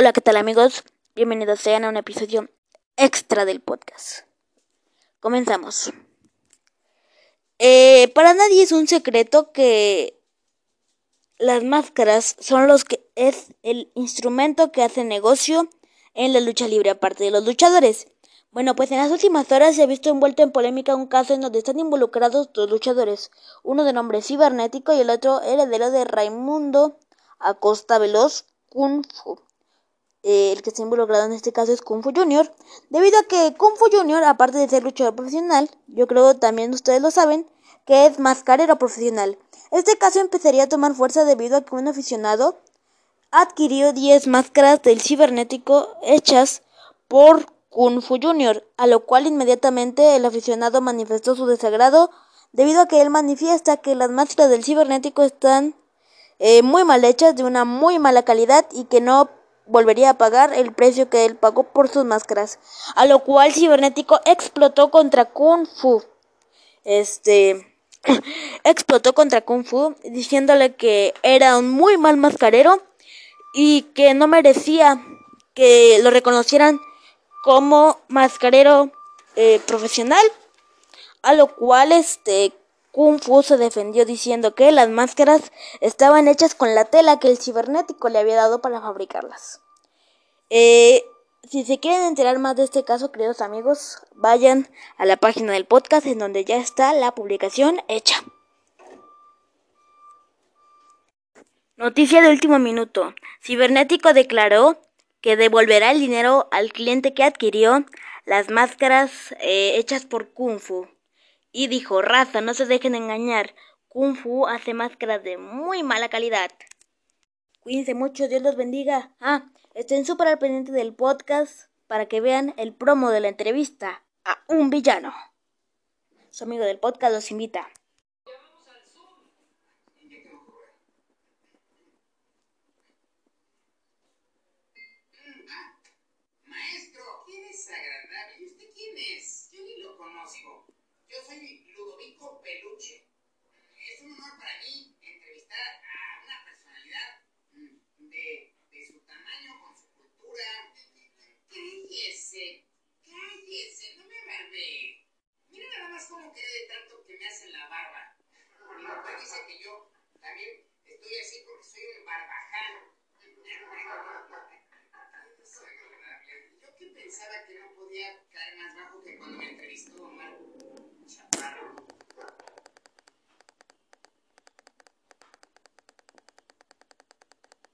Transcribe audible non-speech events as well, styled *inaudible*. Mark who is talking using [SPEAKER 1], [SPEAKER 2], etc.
[SPEAKER 1] Hola, ¿qué tal amigos? Bienvenidos sean a un episodio extra del podcast. Comenzamos. Eh, para nadie es un secreto que las máscaras son los que es el instrumento que hace negocio en la lucha libre aparte de los luchadores. Bueno, pues en las últimas horas se ha visto envuelto en polémica un caso en donde están involucrados dos luchadores, uno de nombre cibernético y el otro heredero de Raimundo Acosta Veloz Kung Fu. Eh, el que está involucrado en este caso es Kung Fu Junior, debido a que Kung Fu Junior, aparte de ser luchador profesional, yo creo también ustedes lo saben, que es mascarero profesional. Este caso empezaría a tomar fuerza debido a que un aficionado adquirió 10 máscaras del cibernético hechas por Kung Fu Junior, a lo cual inmediatamente el aficionado manifestó su desagrado debido a que él manifiesta que las máscaras del cibernético están eh, muy mal hechas, de una muy mala calidad y que no volvería a pagar el precio que él pagó por sus máscaras. A lo cual Cibernético explotó contra Kung Fu. Este *clears throat* explotó contra Kung Fu diciéndole que era un muy mal mascarero y que no merecía que lo reconocieran como mascarero eh, profesional. A lo cual este Kung Fu se defendió diciendo que las máscaras estaban hechas con la tela que el cibernético le había dado para fabricarlas. Eh, si se quieren enterar más de este caso, queridos amigos, vayan a la página del podcast en donde ya está la publicación hecha. Noticia de último minuto. Cibernético declaró que devolverá el dinero al cliente que adquirió las máscaras eh, hechas por Kung Fu. Y dijo, raza, no se dejen engañar. Kung Fu hace máscaras de muy mala calidad. Cuídense mucho, Dios los bendiga. Ah, estén súper al pendiente del podcast para que vean el promo de la entrevista a un villano. Su amigo del podcast los invita.
[SPEAKER 2] como que de tanto que me hacen la barba. Y doctor dice que yo también estoy así porque